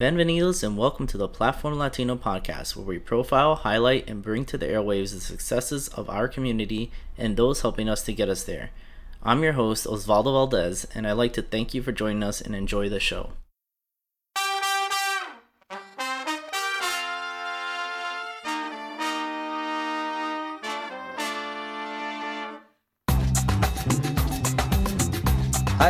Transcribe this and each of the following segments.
Bienvenidos and welcome to the Platform Latino podcast, where we profile, highlight, and bring to the airwaves the successes of our community and those helping us to get us there. I'm your host, Osvaldo Valdez, and I'd like to thank you for joining us and enjoy the show.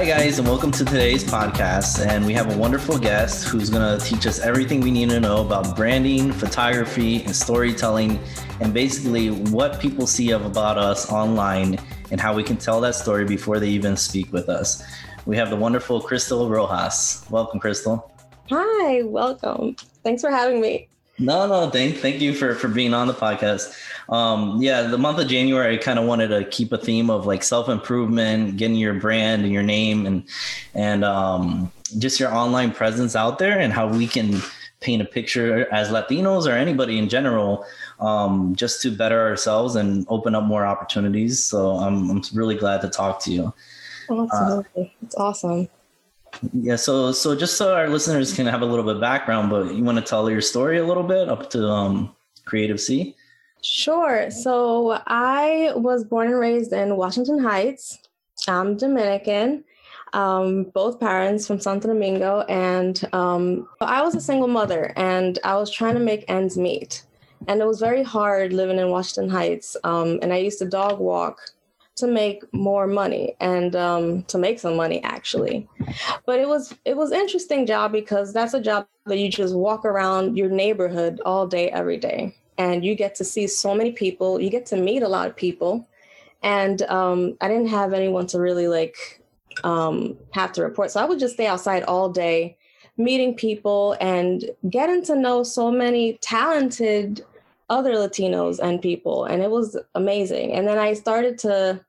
Hi, guys, and welcome to today's podcast. And we have a wonderful guest who's going to teach us everything we need to know about branding, photography, and storytelling, and basically what people see of about us online and how we can tell that story before they even speak with us. We have the wonderful Cristal Rojas. Welcome, Cristal. Hi, welcome. Thanks for having me. No, no, thank thank you for for being on the podcast. Um, yeah, the month of January, I kind of wanted to keep a theme of like self improvement, getting your brand and your name, and and um, just your online presence out there, and how we can paint a picture as Latinos or anybody in general, um, just to better ourselves and open up more opportunities. So I'm I'm really glad to talk to you. Absolutely, uh, it's awesome. Yeah, so so just so our listeners can have a little bit of background, but you want to tell your story a little bit up to um, Creative C? Sure. So I was born and raised in Washington Heights. I'm Dominican, um, both parents from Santo Domingo, and um, I was a single mother, and I was trying to make ends meet, and it was very hard living in Washington Heights. Um, and I used to dog walk to make more money and um, to make some money actually but it was it was interesting job because that's a job that you just walk around your neighborhood all day every day and you get to see so many people. You get to meet a lot of people. And um, i didn't have anyone to really like um, have to report. So i would just stay outside all day meeting people and getting to know so many talented other latinos and people. And it was amazing. And then i started to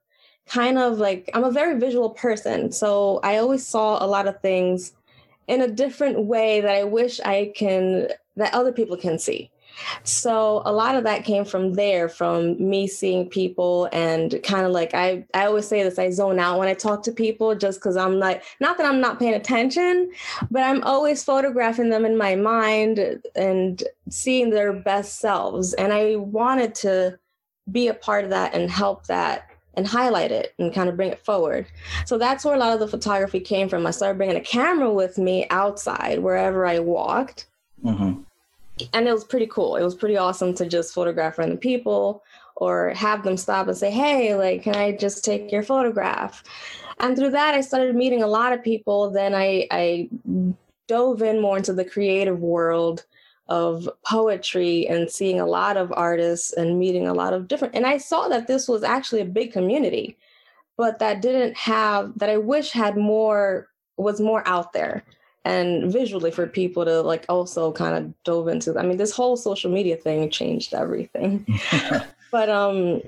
kind of like I'm a very visual person. So I always saw a lot of things in a different way that I wish I can that other people can see. So a lot of that came from there, from me seeing people and kind of like I I always say this, I zone out when I talk to people just because I'm like not that I'm not paying attention, but I'm always photographing them in my mind and seeing their best selves. And I wanted to be a part of that and help that and highlight it and kind of bring it forward. So that's where a lot of the photography came from. I started bringing a camera with me outside wherever I walked. Mm-hmm. And it was pretty cool. It was pretty awesome to just photograph random people or have them stop and say, hey, like, can I just take your photograph? And through that, I started meeting a lot of people. Then I, I dove in more into the creative world of poetry and seeing a lot of artists and meeting a lot of different and i saw that this was actually a big community but that didn't have that i wish had more was more out there and visually for people to like also kind of dove into i mean this whole social media thing changed everything but um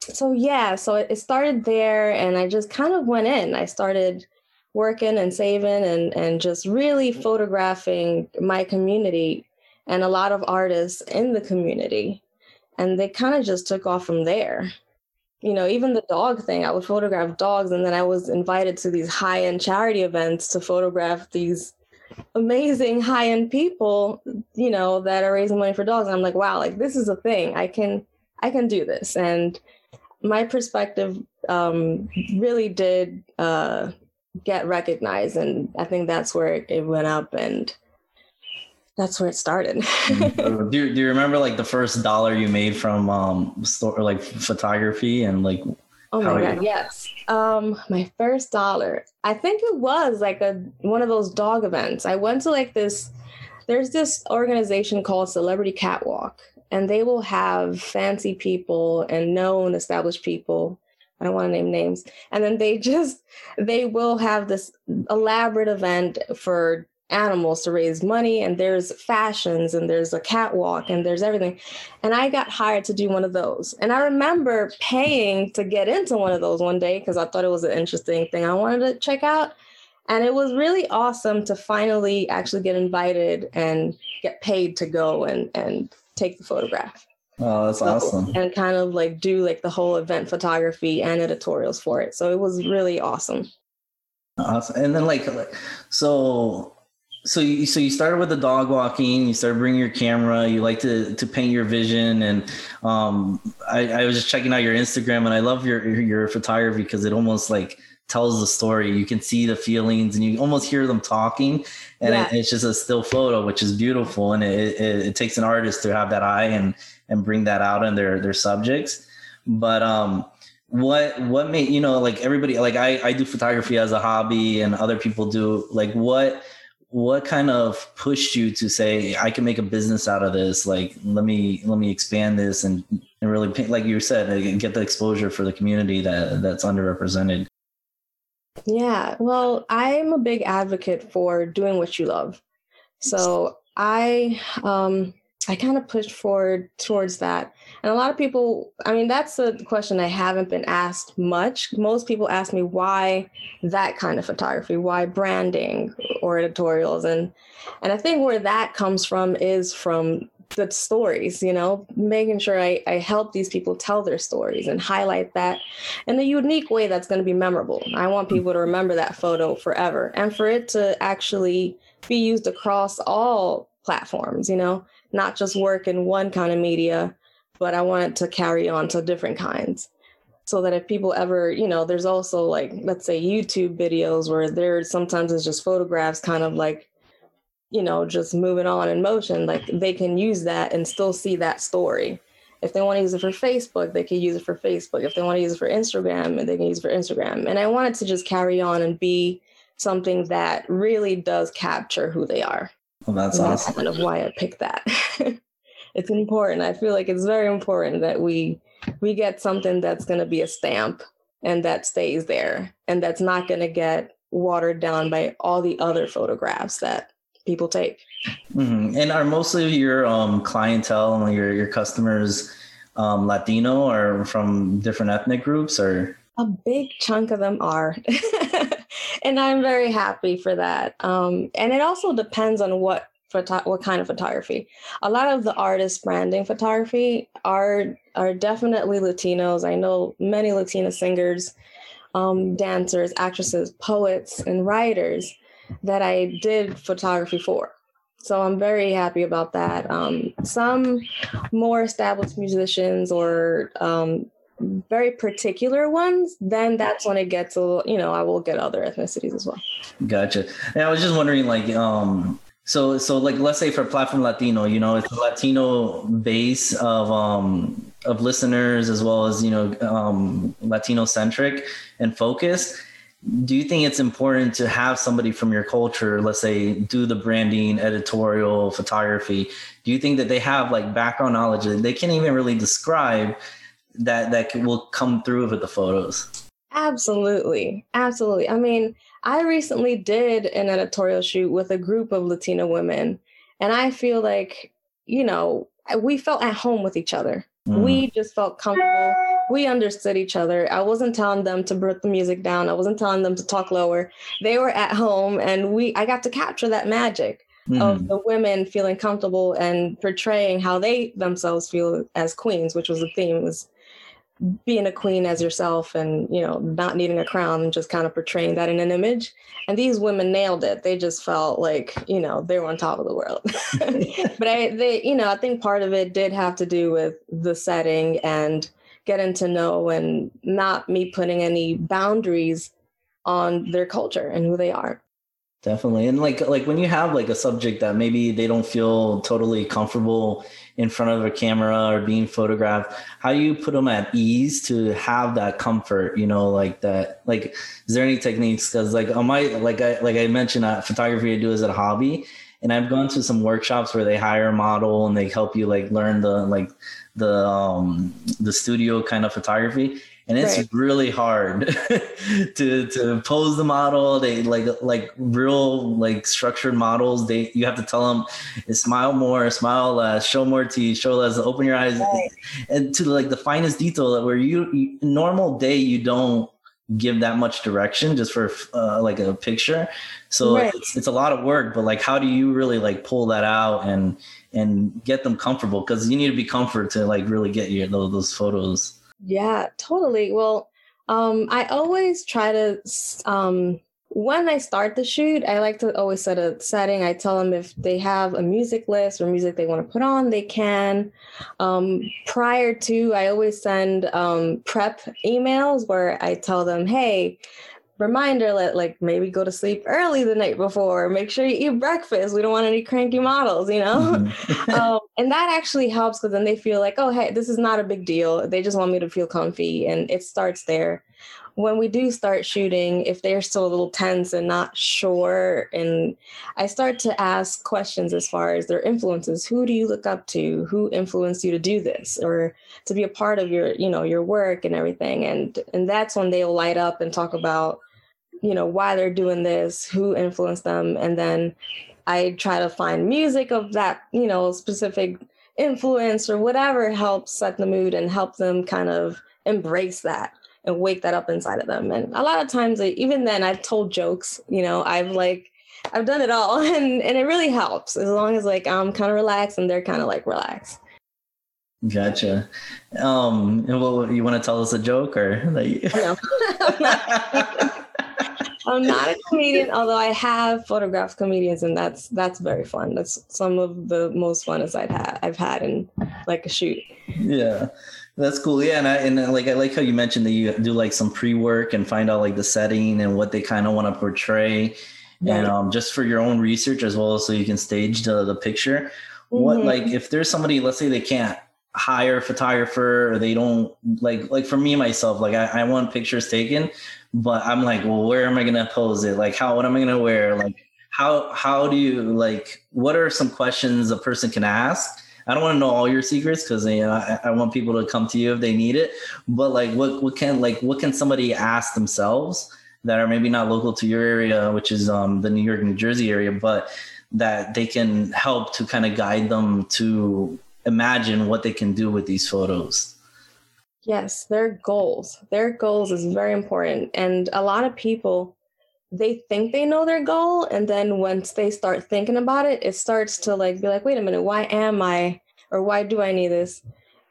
so yeah so it started there and i just kind of went in i started working and saving and and just really photographing my community and a lot of artists in the community. And they kind of just took off from there. You know, even the dog thing, I would photograph dogs, and then I was invited to these high end charity events to photograph these amazing high end people, you know, that are raising money for dogs. And I'm like, wow, like this is a thing. I can I can do this. And my perspective um, really did uh, get recognized, and I think that's where it, it went up. And that's where it started. Mm-hmm. do, you, do you remember like the first dollar you made from um store like photography and like Oh my god, yes. Um my first dollar. I think it was like a one of those dog events. I went to like this there's this organization called Celebrity Catwalk and they will have fancy people and known established people I don't want to name names. And then they just they will have this elaborate event for animals to raise money and there's fashions and there's a catwalk and there's everything and i got hired to do one of those and i remember paying to get into one of those one day because i thought it was an interesting thing i wanted to check out and it was really awesome to finally actually get invited and get paid to go and and take the photograph Oh, that's so, awesome. And kind of like do like the whole event photography and editorials for it. So it was really awesome. Awesome. And then like, like so so you, so you started with the dog walking you started bringing your camera you like to to paint your vision and um I, I was just checking out your instagram and i love your your photography because it almost like tells the story. You can see the feelings and you almost hear them talking and yeah. it, it's just a still photo which is beautiful and it, it, it takes an artist to have that eye and and bring that out in their their subjects. But um what what made you know like everybody like i i do photography as a hobby and other people do. Like what what kind of pushed you to say i can make a business out of this. Like let me let me expand this and, and really like you said get the exposure for the community that that's underrepresented? Yeah well i'm a big advocate for doing what you love. So i um i kind of pushed forward towards that and a lot of people, I mean, that's a question I haven't been asked much. Most people ask me why that kind of photography, why branding or editorials. And and I think where that comes from is from the stories, you know, making sure I, I help these people tell their stories and highlight that in a unique way that's going to be memorable. I want mm-hmm. people to remember that photo forever and for it to actually be used across all platforms, you know, not just work in one kind of media but I wanted to carry on to different kinds. So that if people ever, you know, there's also like, let's say YouTube videos where there sometimes it's just photographs kind of like, you know, just moving on in motion, like they can use that and still see that story. If they want to use it for Facebook, they can use it for Facebook. If they want to use it for Instagram, they can use it for Instagram. And I wanted to just carry on and be something that really does capture who they are. Well, that's and awesome. That's kind of why I picked that. it's important. I feel like it's very important that we we get something that's going to be a stamp and that stays there and that's not going to get watered down by all the other photographs that people take. Mm-hmm. And are most of your um, clientele and your your customers um, Latino or from different ethnic groups or? A big chunk of them are. and I'm very happy for that. Um, and it also depends on what photo- what kind of photography. A lot of the artist branding photography are are definitely Latinos. I know many Latina singers, um, dancers, actresses, poets, and writers that I did photography for. So I'm very happy about that. Um, some more established musicians or um, very particular ones, then that's when it gets a little, you know, I will get other ethnicities as well. Gotcha. And I was just wondering, like, um, so so like let's say for platform Latino, you know, it's a Latino base of um of listeners as well as you know um, Latino centric and focused. Do you think it's important to have somebody from your culture, let's say, do the branding, editorial, photography? Do you think that they have like background knowledge that they can't even really describe that that will come through with the photos? Absolutely, absolutely. I mean, I recently did an editorial shoot with a group of Latina women, and I feel like, you know, we felt at home with each other. Mm. We just felt comfortable. We understood each other. I wasn't telling them to put the music down. I wasn't telling them to talk lower. They were at home, and we I got to capture that magic mm. of the women feeling comfortable and portraying how they themselves feel as queens, which was the theme. Was being a queen as yourself and you know not needing a crown and just kind of portraying that in an image. And these women nailed it. They just felt like you know they were on top of the world. But i they you know i think part of it did have to do with the setting and getting to know and not me putting any boundaries on their culture and who they are definitely. And like like when you have like a subject that maybe they don't feel totally comfortable in front of a camera or being photographed how do you put them at ease to have that comfort you know like that like is there any techniques? Because like on my like i like i mentioned uh, photography i do as a hobby and i've gone to some workshops where they hire a model and they help you like learn the like the um the studio kind of photography and it's right. really hard to to pose the model they like like real like structured models they you have to tell them smile more smile less show more teeth show less open your eyes right. and to like the finest detail that where you, you normal day you don't give that much direction just for uh, like a picture so right. it's, it's a lot of work but like how do you really like pull that out and and get them comfortable because you need to be comfort to like really get your those, those photos yeah, totally. Well, um, I always try to um, when I start the shoot, I like to always set a setting. I tell them if they have a music list or music they want to put on, they can. Um, prior to, I always send um, prep emails where I tell them, hey, reminder let like maybe go to sleep early the night before. Make sure you eat breakfast. We don't want any cranky models you know? Mm-hmm. um, and that actually helps because then they feel like oh hey this is not a big deal. They just want me to feel comfy and it starts there. When we do start shooting if they're still a little tense and not sure and i start to ask questions as far as their influences. Who do you look up to? Who influenced you to do this? Or to be a part of your you know your work and everything. And and that's when they'll light up and talk about you know why they're doing this who influenced them and then i try to find music of that you know specific influence or whatever helps set the mood and help them kind of embrace that and wake that up inside of them and a lot of times even then i've told jokes you know i've like i've done it all and and it really helps as long as like i'm kind of relaxed and they're kind of like relaxed Gotcha. Um, and what you want to tell us a joke or like? No. I'm not a comedian, although I have photographed comedians, and that's that's very fun. That's some of the most fun as I've had I've had in like a shoot. Yeah. That's cool. Yeah, and I and uh, like I like how you mentioned that you do like some pre-work and find out like the setting and what they kind of want to portray, right. and um, just for your own research as well, so you can stage the the picture. Mm-hmm. What like if there's somebody, let's say they can't hire a photographer or they don't like like for me myself, like I, I want pictures taken, but I'm like, well, where am I gonna pose it? Like, how? What am I gonna wear? Like, how? How do you like? What are some questions a person can ask? I don't want to know all your secrets because you know, I, I, want people to come to you if they need it. But like, what what can like what can somebody ask themselves that are maybe not local to your area, which is um, the New York, New Jersey area, but that they can help to kind of guide them to imagine what they can do with these photos. Yes, their goals. Their goals is very important. And a lot of people, they think they know their goal. And then once they start thinking about it, it starts to like be like, wait a minute, why am I, or why do I need this?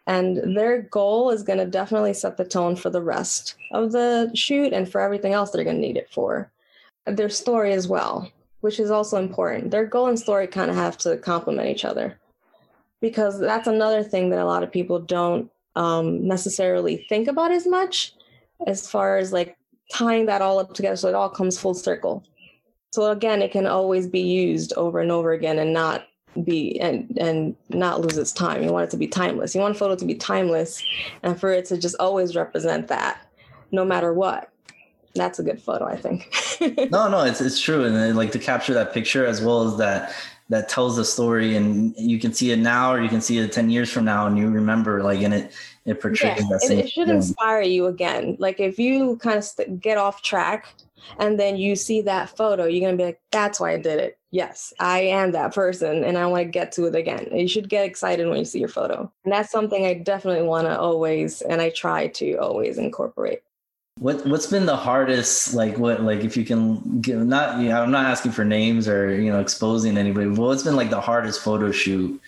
And their goal is going to definitely set the tone for the rest of the shoot and for everything else they're going to need it for. Their story as well, which is also important. Their goal and story kind of have to complement each other because that's another thing that a lot of people don't um, necessarily think about as much as far as like tying that all up together so it all comes full circle. So again, it can always be used over and over again and not be and and not lose its time. You want it to be timeless. You want a photo to be timeless and for it to just always represent that no matter what. That's a good photo, I think. no, no, it's it's true. And then, like to capture that picture as well as that that tells the story and you can see it now or you can see it 10 years from now and you remember like and it it portrays yeah, that same it, should thing. inspire you again. Like if you kind of st- get off track and then you see that photo you're gonna be like that's why i did it. Yes i am that person and i want to get to it again. You should get excited when you see your photo. And that's something i definitely want to always and i try to always incorporate what what's been the hardest like what like if you can give not you know, I'm not asking for names or you know exposing anybody, but what's been like the hardest photo shoot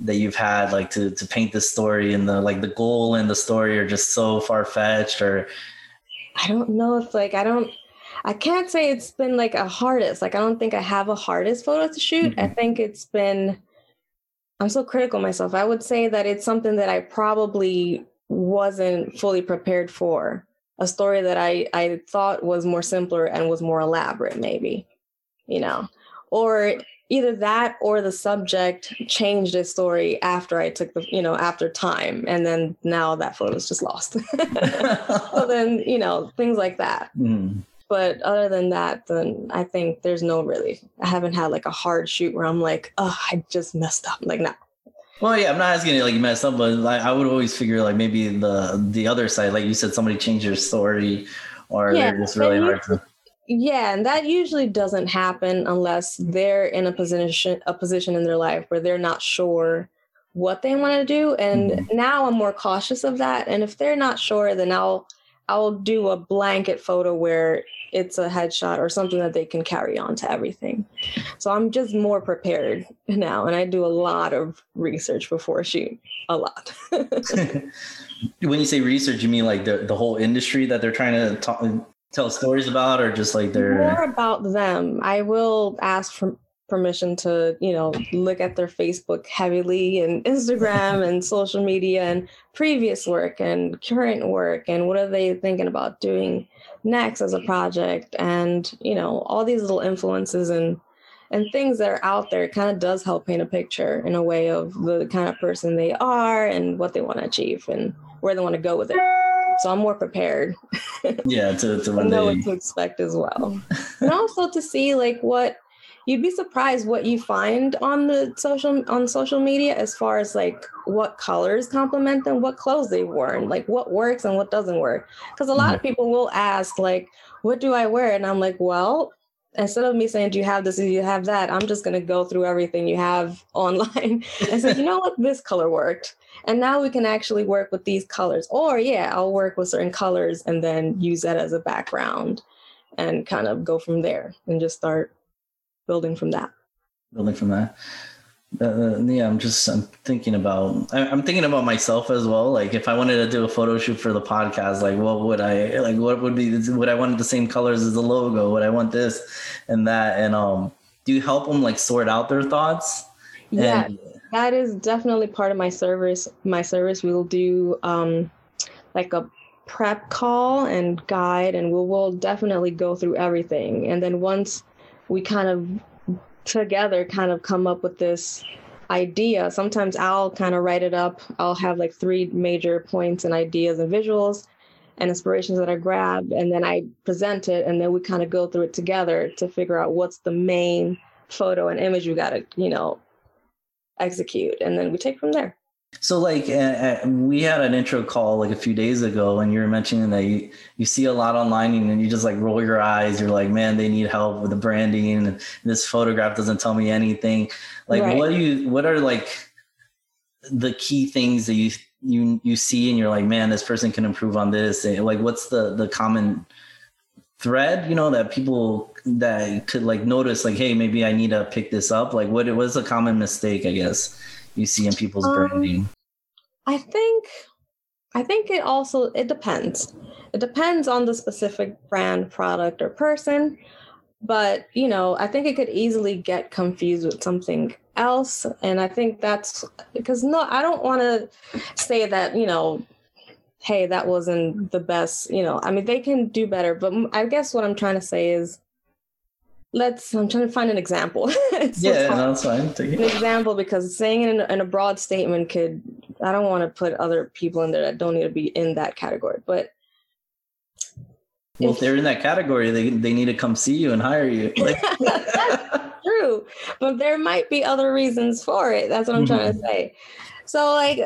that you've had like to to paint the story and the like the goal and the story are just so far fetched or I don't know if like I don't I can't say it's been like a hardest. Like I don't think I have a hardest photo to shoot. Mm-hmm. I think it's been I'm so critical myself. I would say that it's something that I probably wasn't fully prepared for a story that I, I thought was more simpler and was more elaborate, maybe, you know, or either that or the subject changed the story after I took the, you know, after time. And then now that photo is just lost. so then, you know, things like that. Mm. But other than that, then I think there's no really, I haven't had like a hard shoot where I'm like, oh, I just messed up. Like, no, well, yeah, I'm not asking it like you messed up, but like I would always figure like maybe the the other side, like you said, somebody changed their story, or yeah, they're just really hard to. Yeah, and that usually doesn't happen unless they're in a position a position in their life where they're not sure what they want to do. And mm-hmm. now I'm more cautious of that. And if they're not sure, then I'll I'll do a blanket photo where it's a headshot or something that they can carry on to everything. So I'm just more prepared now, and I do a lot of research before shoot. A lot. when you say research, you mean like the, the whole industry that they're trying to talk, tell stories about or just like they're more about them i will ask for permission to you know look at their facebook heavily and instagram and social media and previous work and current work and what are they thinking about doing next as a project? And you know all these little influences and and things that are out there kind of does help paint a picture in a way of the kind of person they are and what they want to achieve and where they want to go with it. So i'm more prepared. Yeah to, to know what to expect as well. And also to see like what you'd be surprised what you find on the social on social media as far as like what colors complement them what clothes they've worn like what works and what doesn't work. Because a lot of people will ask like what do i wear? And i'm like well instead of me saying do you have this? Do you have that i'm just going to go through everything you have online and say you know what? This color worked and now we can actually work with these colors. Or yeah i'll work with certain colors and then use that as a background and kind of go from there and just start building from that. Building from that. Uh, yeah, I'm just I'm thinking about I'm thinking about myself as well. Like if I wanted to do a photo shoot for the podcast, like what would I like? What would be would I want the same colors as the logo? Would I want this and that? And um, do you help them like sort out their thoughts? Yeah, and, that is definitely part of my service. My service will do um, like a prep call and guide, and we will definitely go through everything. And then once we kind of together kind of come up with this idea. Sometimes I'll kind of write it up. I'll have like three major points and ideas and visuals and inspirations that I grab, and then I present it, and then we kind of go through it together to figure out what's the main photo and image we got to, you know, execute, and then we take from there. So like uh, we had an intro call like a few days ago and you were mentioning that you, you see a lot online and you just like roll your eyes. You're like, man, they need help with the branding and this photograph doesn't tell me anything. Like right. what do you, what are like the key things that you, you, you see and you're like, man, this person can improve on this. And like, what's the, the common thread, you know, that people that could like notice like, Hey, maybe I need to pick this up. Like what, it was a common mistake, I guess? You see in people's um, branding? I think I think it also it depends. It depends on the specific brand, product, or person. But you know, I think it could easily get confused with something else, and I think that's because no, I don't want to say that you know, hey, that wasn't the best. You know, I mean, they can do better, but I guess what I'm trying to say is let's i'm trying to find an example yeah no, that's fine an example because saying it in, in, a broad statement could i don't want to put other people in there that don't need to be in that category but well if, if they're in that category they, they need to come see you and hire you like true but there might be other reasons for it that's what i'm mm-hmm. trying to mm-hmm. say so like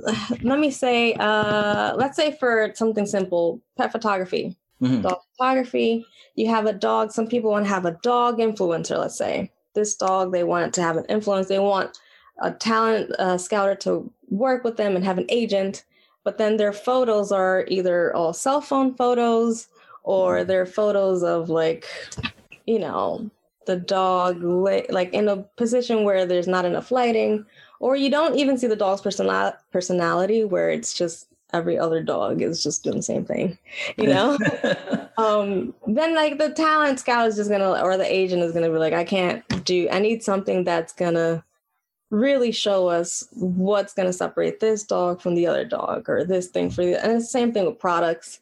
let me say uh let's say for something simple pet photography mm-hmm. dog photography you have a dog some people want to have a dog influencer let's say. This dog they want to have an influence they want a talent uh, scouter to work with them and have an agent but then their photos are either all cell phone photos or they're photos of like you know the dog like in a position where there's not enough lighting or you don't even see the dog's personal- personality where it's just every other dog is just doing the same thing, you know? um, then like the talent scout is just gonna, or the agent is gonna be like, I can't do, I need something that's gonna really show us what's gonna separate this dog from the other dog or this thing for the, and it's the same thing with products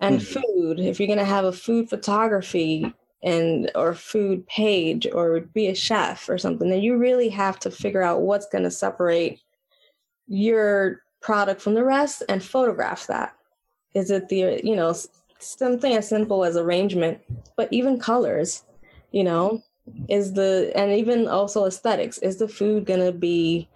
and mm-hmm. food. If you're gonna have a food photography and or food page or be a chef or something, then you really have to figure out what's gonna separate your product from the rest and photograph that. Is it the, you know, something as simple as arrangement, but even colors, you know, is the, and even also aesthetics, is the food going to be,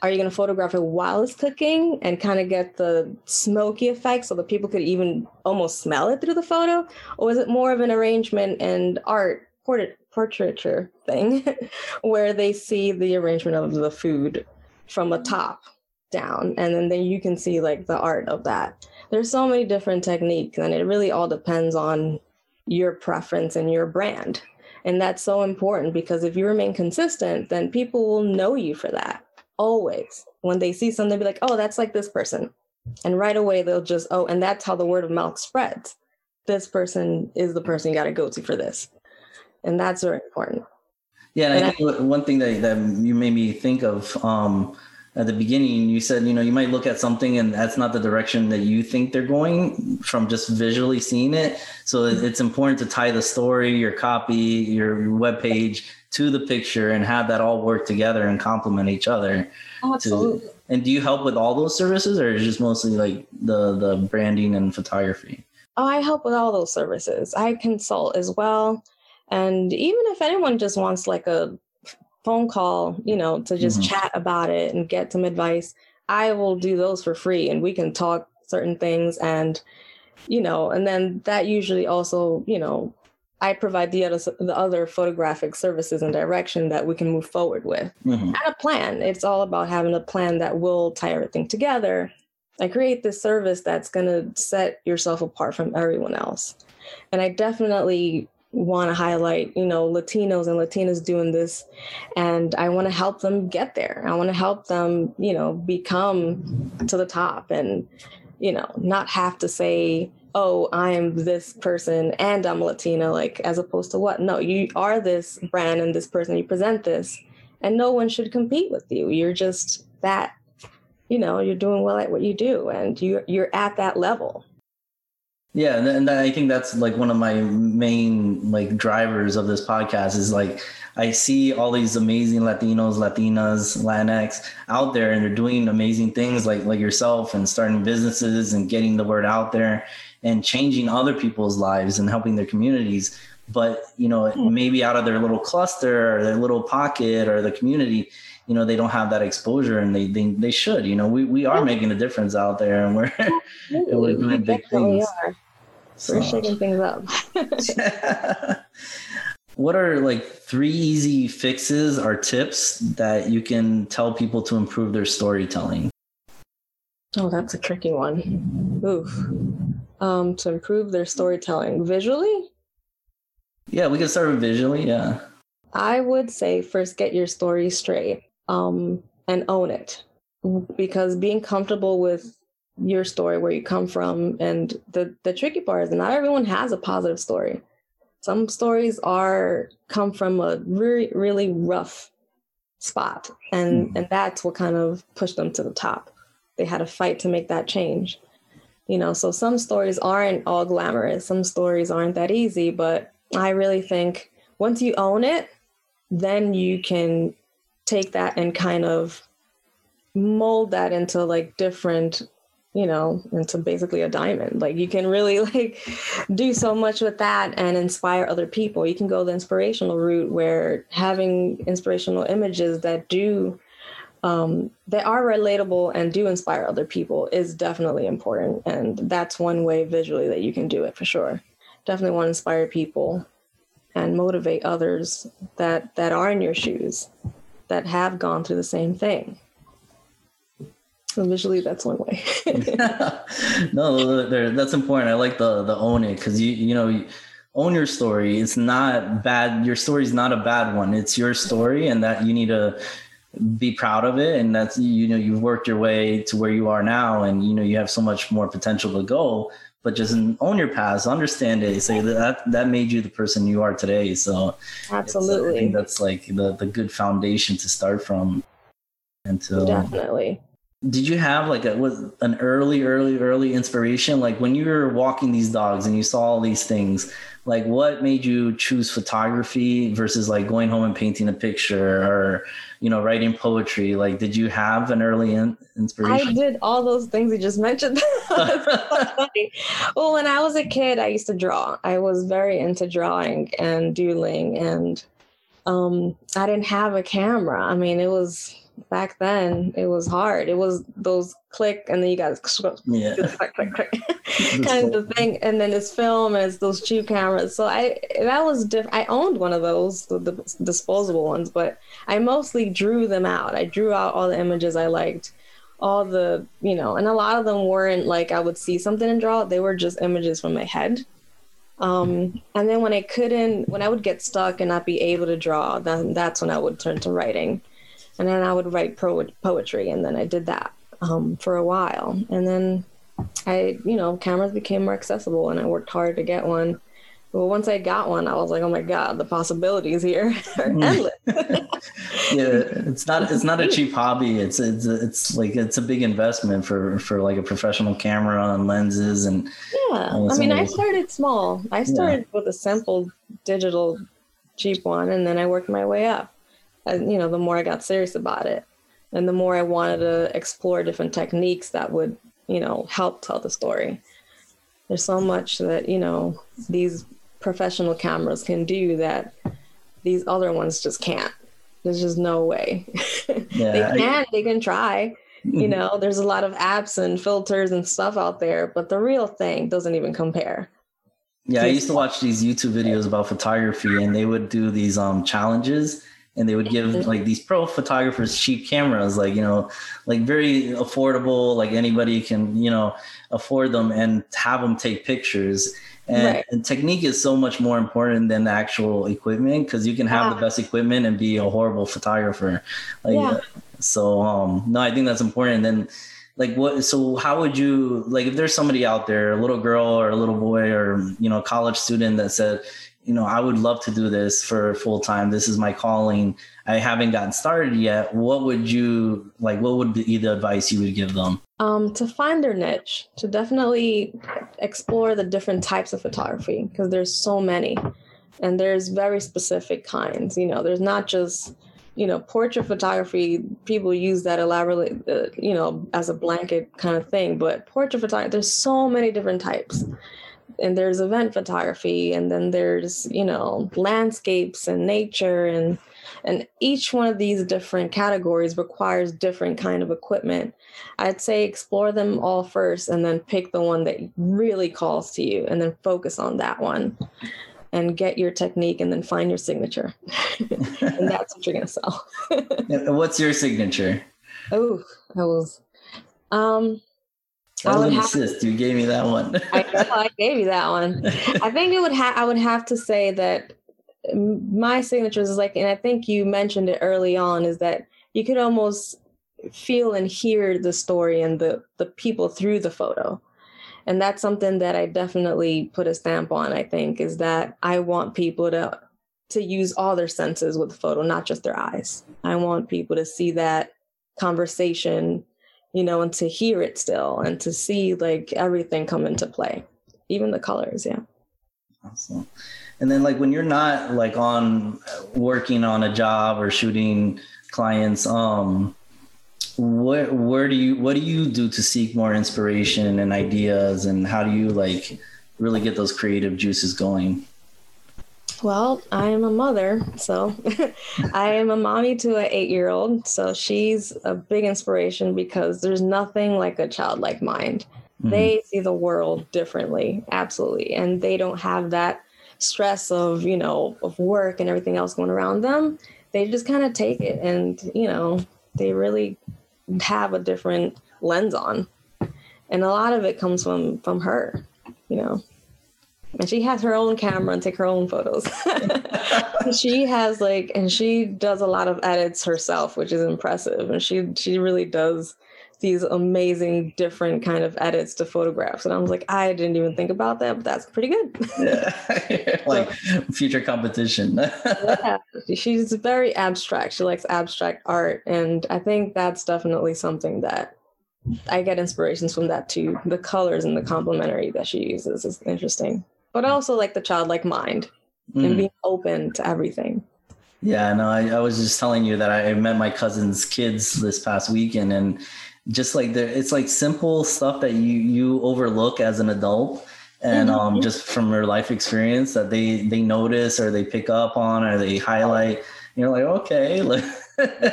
are you going to photograph it while it's cooking and kind of get the smoky effect so that people could even almost smell it through the photo? Or is it more of an arrangement and art portrait, portraiture thing where they see the arrangement of the food from the top down and then, then you can see like the art of that. There's so many different techniques and it really all depends on your preference and your brand. And that's so important because if you remain consistent then people will know you for that always. When they see something be like oh that's like this person. And right away they'll just oh and that's how the word of mouth spreads. This person is the person you got to go to for this. And that's very important. Yeah, and, and I think I, one thing that, that you made me think of um, at the beginning, you said, you know, you might look at something and that's not the direction that you think they're going from just visually seeing it. So it's important to tie the story, your copy, your web page to the picture and have that all work together and complement each other. Oh, absolutely. To, and do you help with all those services or is just mostly like the the branding and photography? Oh, I help with all those services. I consult as well. And even if anyone just wants like a phone call, you know, to just mm-hmm. chat about it and get some advice, I will do those for free and we can talk certain things and you know, and then that usually also, you know, I provide the other the other photographic services and direction that we can move forward with. Mm-hmm. And a plan. It's all about having a plan that will tie everything together and create this service that's going to set yourself apart from everyone else. And I definitely want to highlight, you know, Latinos and Latinas doing this and I want to help them get there. I want to help them, you know, become to the top and you know, not have to say oh, I'm this person and I'm Latina, like as opposed to what? No, you are this brand and this person, you present this, and no one should compete with you. You're just that, you know, you're doing well at what you do and you you're at that level. Yeah, and, and I think that's like one of my main like drivers of this podcast is like I see all these amazing Latinos, Latinas, Latinx out there, and they're doing amazing things like like yourself and starting businesses and getting the word out there and changing other people's lives and helping their communities. But you know hmm. maybe out of their little cluster or their little pocket or the community you know they don't have that exposure and they they, they should you know? We, we are making a difference out there and we're, and we're doing big things. are. So. we're shaking things up what are like three easy fixes or tips that you can tell people to improve their storytelling oh that's a tricky one oof um, to improve their storytelling visually? Yeah, we can start with visually. Yeah. I would say first get your story straight um, and own it because being comfortable with your story, where you come from, and the, the tricky part is not everyone has a positive story. Some stories are come from a really, really rough spot, and, mm. and that's what kind of pushed them to the top. They had a fight to make that change you know so some stories aren't all glamorous some stories aren't that easy but i really think once you own it then you can take that and kind of mold that into like different you know into basically a diamond like you can really like do so much with that and inspire other people you can go the inspirational route where having inspirational images that do um, they are relatable and do inspire other people is definitely important. And that's one way visually that you can do it for sure. Definitely want to inspire people and motivate others that that are in your shoes that have gone through the same thing. So visually, that's one way. no, that's important. I like the the own it because you you know. own your story. It's not bad. Your story is not a bad one. It's your story, and that you need to be proud of it and that's you know you've worked your way to where you are now and you know you have so much more potential to go but just own your past understand it say that that made you the person you are today so absolutely i think that's like the the good foundation to start from and to definitely did you have like a was an early early early inspiration? Like when you were walking these dogs and you saw all these things like what made you choose photography versus like going home and painting a picture or you know writing poetry? Like did you have an early in- inspiration? i did all those things you just mentioned. Well when i was a kid i used to draw. I was very into drawing and doodling and um, i didn't have a camera. I mean it was back then it was hard. It was those click and then you got yeah. click, click, click, kind of thing. And then it's film and it's those cheap cameras. So I that was different. I owned one of those, the, the disposable ones, but I mostly drew them out. I drew out all the images I liked all the you know and a lot of them weren't like i would see something and draw it. they were just images from my head um, and then when i couldn't when i would get stuck and not be able to draw then that's when i would turn to writing and then I would write pro- poetry, and then I did that um, for a while, and then I, you know, cameras became more accessible and I worked hard to get one. But once I got one, I was like, oh my God, the possibilities here are mm. endless. yeah, it's not it's not a cheap hobby. It's it's it's like it's a big investment for for like a professional camera and lenses and yeah. I mean, I started small. I started yeah. with a simple digital cheap one, and then I worked my way up. And you know, the more I got serious about it, and the more I wanted to explore different techniques that would you know help tell the story. There's so much that you know these professional cameras can do that these other ones just can't. There's just no way. Yeah, they can, I, they can try. You mm-hmm. know, there's a lot of apps and filters and stuff out there, but the real thing doesn't even compare. Yeah, I used to watch these YouTube videos about photography and they would do these um challenges and they would give like these pro photographers cheap cameras like you know like very affordable like anybody can you know afford them and have them take pictures and, right. and technique is so much more important than the actual equipment because you can have yeah. the best equipment and be a horrible photographer like yeah. so um no i think that's important and then like what so how would you like if there's somebody out there a little girl or a little boy or you know college student that said you know, I would love to do this for full time. This is my calling. I haven't gotten started yet. What would you like? What would be the advice you would give them? Um, to find their niche, to definitely explore the different types of photography because there's so many, and there's very specific kinds. You know, there's not just you know portrait photography. People use that elaborately, uh, you know, as a blanket kind of thing. But portrait photography, there's so many different types and there's event photography and then there's you know landscapes and nature and and each one of these different categories requires different kind of equipment. I'd say explore them all first and then pick the one that really calls to you and then focus on that one and get your technique and then find your signature. And that's what you're going to sell what's your signature? Oh i was um I would have To, you gave me that one. I, I gave you that one. I think it would have. I would have to say that my signature is like, and I think you mentioned it early on, is that you could almost feel and hear the story and the the people through the photo, and that's something that I definitely put a stamp on. I think is that I want people to to use all their senses with the photo, not just their eyes. I want people to see that conversation you know, and to hear it still and to see like everything come into play, even the colors. Yeah. Awesome. And then like when you're not like on working on a job or shooting clients, um, where where do you what do you do to seek more inspiration and ideas and how do you like really get those creative juices going? Well, I am a mother, so I am a mommy to an eight year old. So she's a big inspiration because there's nothing like a childlike mind. Mm-hmm. They see the world differently, absolutely. And they don't have that stress of, you know, of work and everything else going around them. They just kind of take it and, you know, they really have a different lens on. And a lot of it comes from from her, you know and she has her own camera and take her own photos. she has like, and she does a lot of edits herself, which is impressive. And she she really does these amazing different kind of edits to photographs. And i was like i didn't even think about that but that's pretty good. Yeah. Like so, future competition. Yeah. She's very abstract. She likes abstract art. And i think that's definitely something that i get inspirations from that too. The colors and the complementary that she uses is interesting but also like the childlike mind mm. and being open to everything. Yeah, no, I, I, was just telling you that I met my cousin's kids this past weekend, and just like there, it's like simple stuff that you you overlook as an adult, and mm-hmm. um, just from your life experience that they they notice or they pick up on or they highlight. You're like, okay, like, yeah.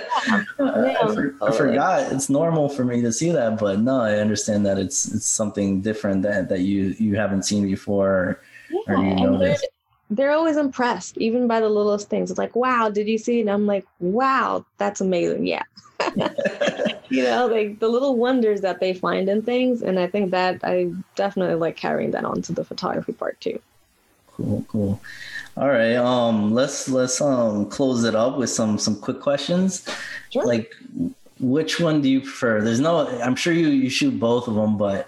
I, I, forgot it's normal for me to see that, but no, I understand that it's it's something different that that you you haven't seen before yeah, and they're, they're always impressed, even by the littlest things. It's like, wow, did you see? And I'm like, wow, that's amazing. Yeah. you know, like the little wonders that they find in things. And I think that I definitely like carrying that on to the photography part too. Cool, cool. All right. Um, let's let's um close it up with some some quick questions. Sure. Like which one do you prefer? There's no I'm sure you you shoot both of them, but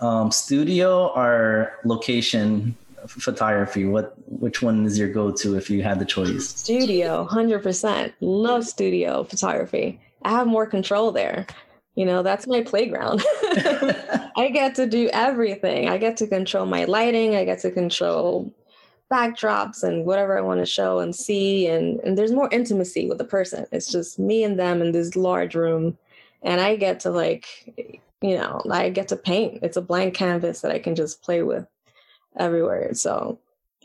Um, studio or location photography? What which one is your go-to if you had the choice? Studio, hundred percent. Love studio photography. I have more control there. You know, that's my playground. I get to do everything. I get to control my lighting. I get to control backdrops and whatever I want to show and see. And, and there's more intimacy with the person. It's just me and them in this large room. And I get to like, you know, I get to paint. It's a blank canvas that I can just play with everywhere. So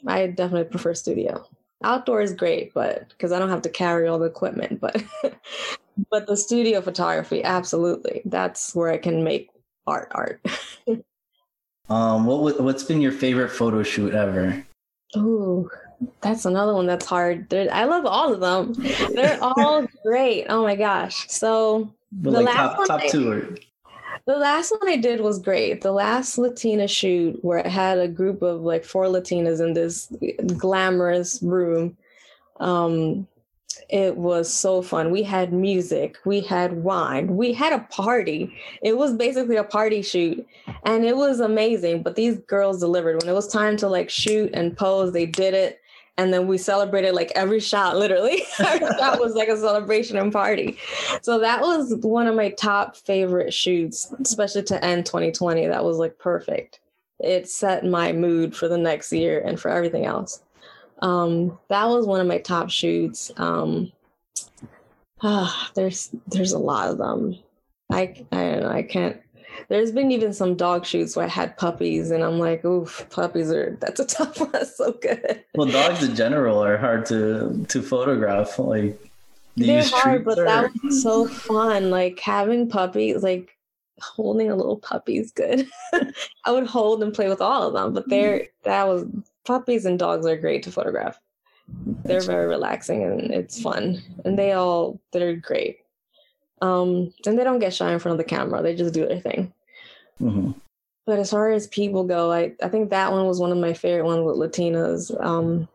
I definitely prefer studio. Outdoor is great, but because I don't have to carry all the equipment, but but the studio photography, absolutely. That's where I can make art art. um what what's been your favorite photo shoot ever? Oh, that's another one that's hard. They're, I love all of them. They're all great. Oh my gosh. So but the like last top, top two or the last one I did was great. The last Latina shoot where I had a group of like four Latinas in this glamorous room. Um, it was so fun. We had music, we had wine, we had a party. It was basically a party shoot and it was amazing. But these girls delivered. When it was time to like shoot and pose, they did it and then we celebrated like every shot literally. Shot was like a celebration and party. So that was one of my top favorite shoots especially to end 2020 that was like perfect. It set my mood for the next year and for everything else. Um, that was one of my top shoots. Um, ah, there's there's a lot of them. I i don't know i can't there's been even some dog shoots where I had puppies, and I'm like, oof, puppies are that's a tough one. That's so good. Well, dogs in general are hard to to photograph. Like they're hard, but or... that was so fun. Like having puppies, like holding a little puppy is good. I would hold and play with all of them, but they're that was puppies and dogs are great to photograph. They're very relaxing and it's fun, and they all they're great. Um, and they don't get shy in front of the camera. They just do their thing. Mm-hmm. But as far as people go, I, I think that one was one of my favorite ones with Latinas. Um,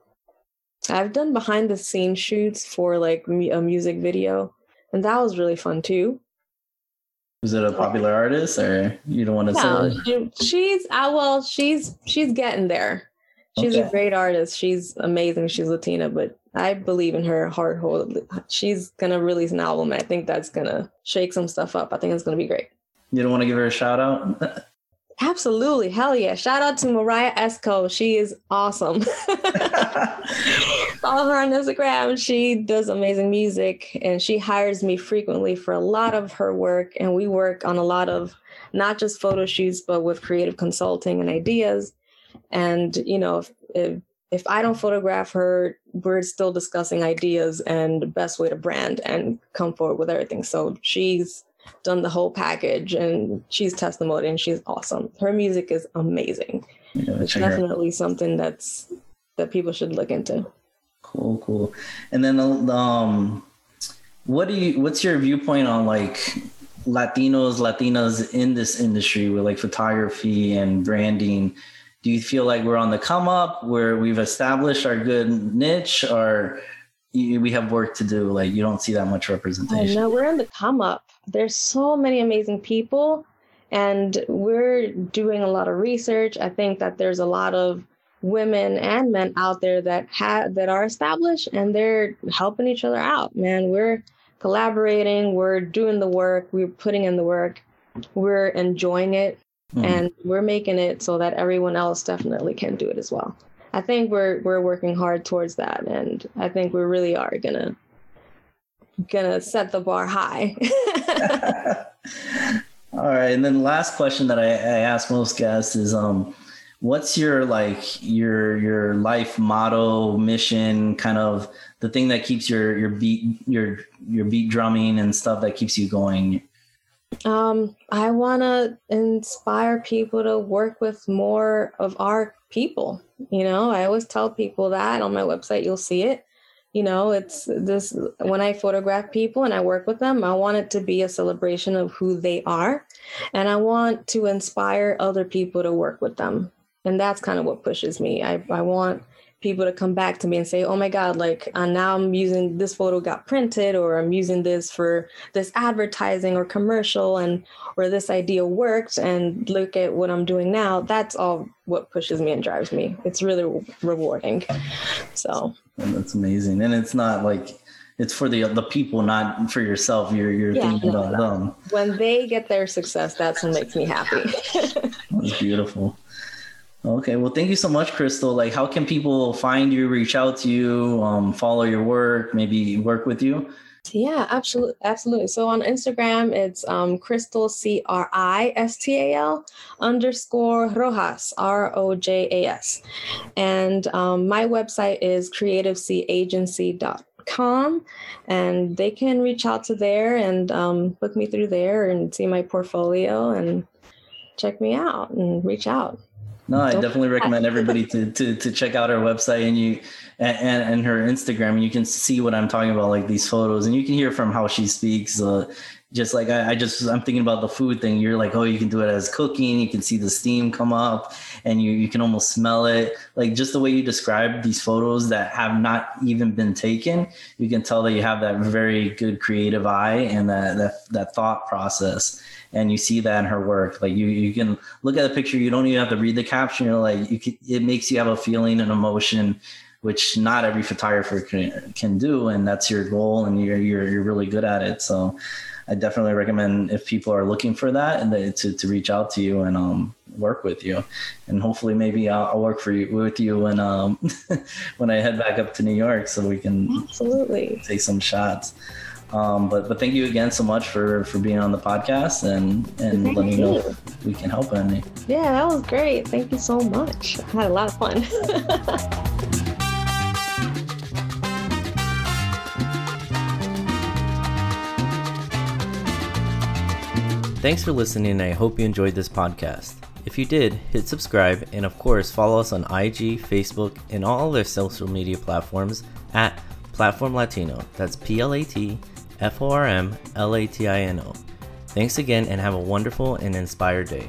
I've done behind the scenes shoots for like a music video, and that was really fun too. Was it a popular artist, or you don't want to no, say? She, she's uh, well, she's she's getting there. She's okay. a great artist. She's amazing. She's Latina, but I believe in her heart wholeheartedly. She's gonna release an album. I think that's gonna shake some stuff up. I think it's gonna be great. You don't want to give her a shout out? Absolutely. Hell yeah. Shout out to Mariah Esco. She is awesome. Follow her on Instagram. She does amazing music and she hires me frequently for a lot of her work. And we work on a lot of not just photo shoots, but with creative consulting and ideas. And, you know, if, if if I don't photograph her, we're still discussing ideas and the best way to brand and come forward with everything. So she's done the whole package and she's testimony and she's awesome. Her music is amazing. Yeah, it's definitely her. something that's that people should look into. Cool, cool. And then um what do you what's your viewpoint on like Latinos, Latinas in this industry with like photography and branding? Do you feel like we're on the come up where we've established our good niche or we have work to do? Like you don't see that much oh, representation. no we're in the come up. There's so many amazing people and we're doing a lot of research. I think that there's a lot of women and men out there that have that are established and they're helping each other out man. We're collaborating we're doing the work we're putting in the work we're enjoying it Mm. And we're making it so that everyone else definitely can do it as well. I think we're we're working hard towards that and I think we really are gonna gonna set the bar high. All right. And then last question that I, I ask most guests is um what's your like your your life motto mission kind of the thing that keeps your your beat your your beat drumming and stuff that keeps you going um, I want to inspire people to work with more of our people. You know, I always tell people that on my website, you'll see it. You know, it's this when I photograph people and I work with them, I want it to be a celebration of who they are. And I want to inspire other people to work with them. And that's kind of what pushes me. I, I want people to come back to me and say, "Oh my God, like uh, now I'm using this photo got printed, or I'm using this for this advertising or commercial, and or this idea worked, and look at what I'm doing now." That's all what pushes me and drives me. It's really rewarding. So that's amazing, and it's not like it's for the the people, not for yourself. You're you're yeah, thinking no, about no. them. When they get their success, that's what makes me happy. that's beautiful. Okay, well, thank you so much, Cristal. Like, how can people find you, reach out to you, um, follow your work, maybe work with you? Yeah, absolutely, absolutely. So on Instagram, it's um, Cristal C R I S T A L underscore Rojas R O J A S, and um, my website is creativecagency.com, and they can reach out to there and um, book me through there and see my portfolio and check me out and reach out. No, I definitely recommend everybody to, to to check out her website and you and, and her Instagram. And you can see what I'm talking about, like these photos, and you can hear from how she speaks. Uh, just like I, I, just I'm thinking about the food thing. You're like, oh, you can do it as cooking. You can see the steam come up, and you you can almost smell it. Like just the way you describe these photos that have not even been taken, you can tell that you have that very good creative eye and that that that thought process and you see that in her work. Like you, you can look at the picture. You don't even have to read the caption. You're like, you can, it makes you have a feeling and emotion, which not every photographer can, can do. And that's your goal, and you're, you're, you're really good at it. So I definitely recommend if people are looking for that and they, to, to reach out to you and um, work with you. And hopefully maybe I'll, I'll work for you with you when, um, when I head back up to New York so we can absolutely take some shots. Um, but but thank you again so much for for being on the podcast and and thank letting me know if we can help any. Yeah, that was great. Thank you so much. I had a lot of fun. Thanks for listening, I hope you enjoyed this podcast. If you did, hit subscribe and, of course, follow us on IG, Facebook, and all other social media platforms at Platform Latino. That's P L A T F O R M L A T I N O. Thanks again and have a wonderful and inspired day.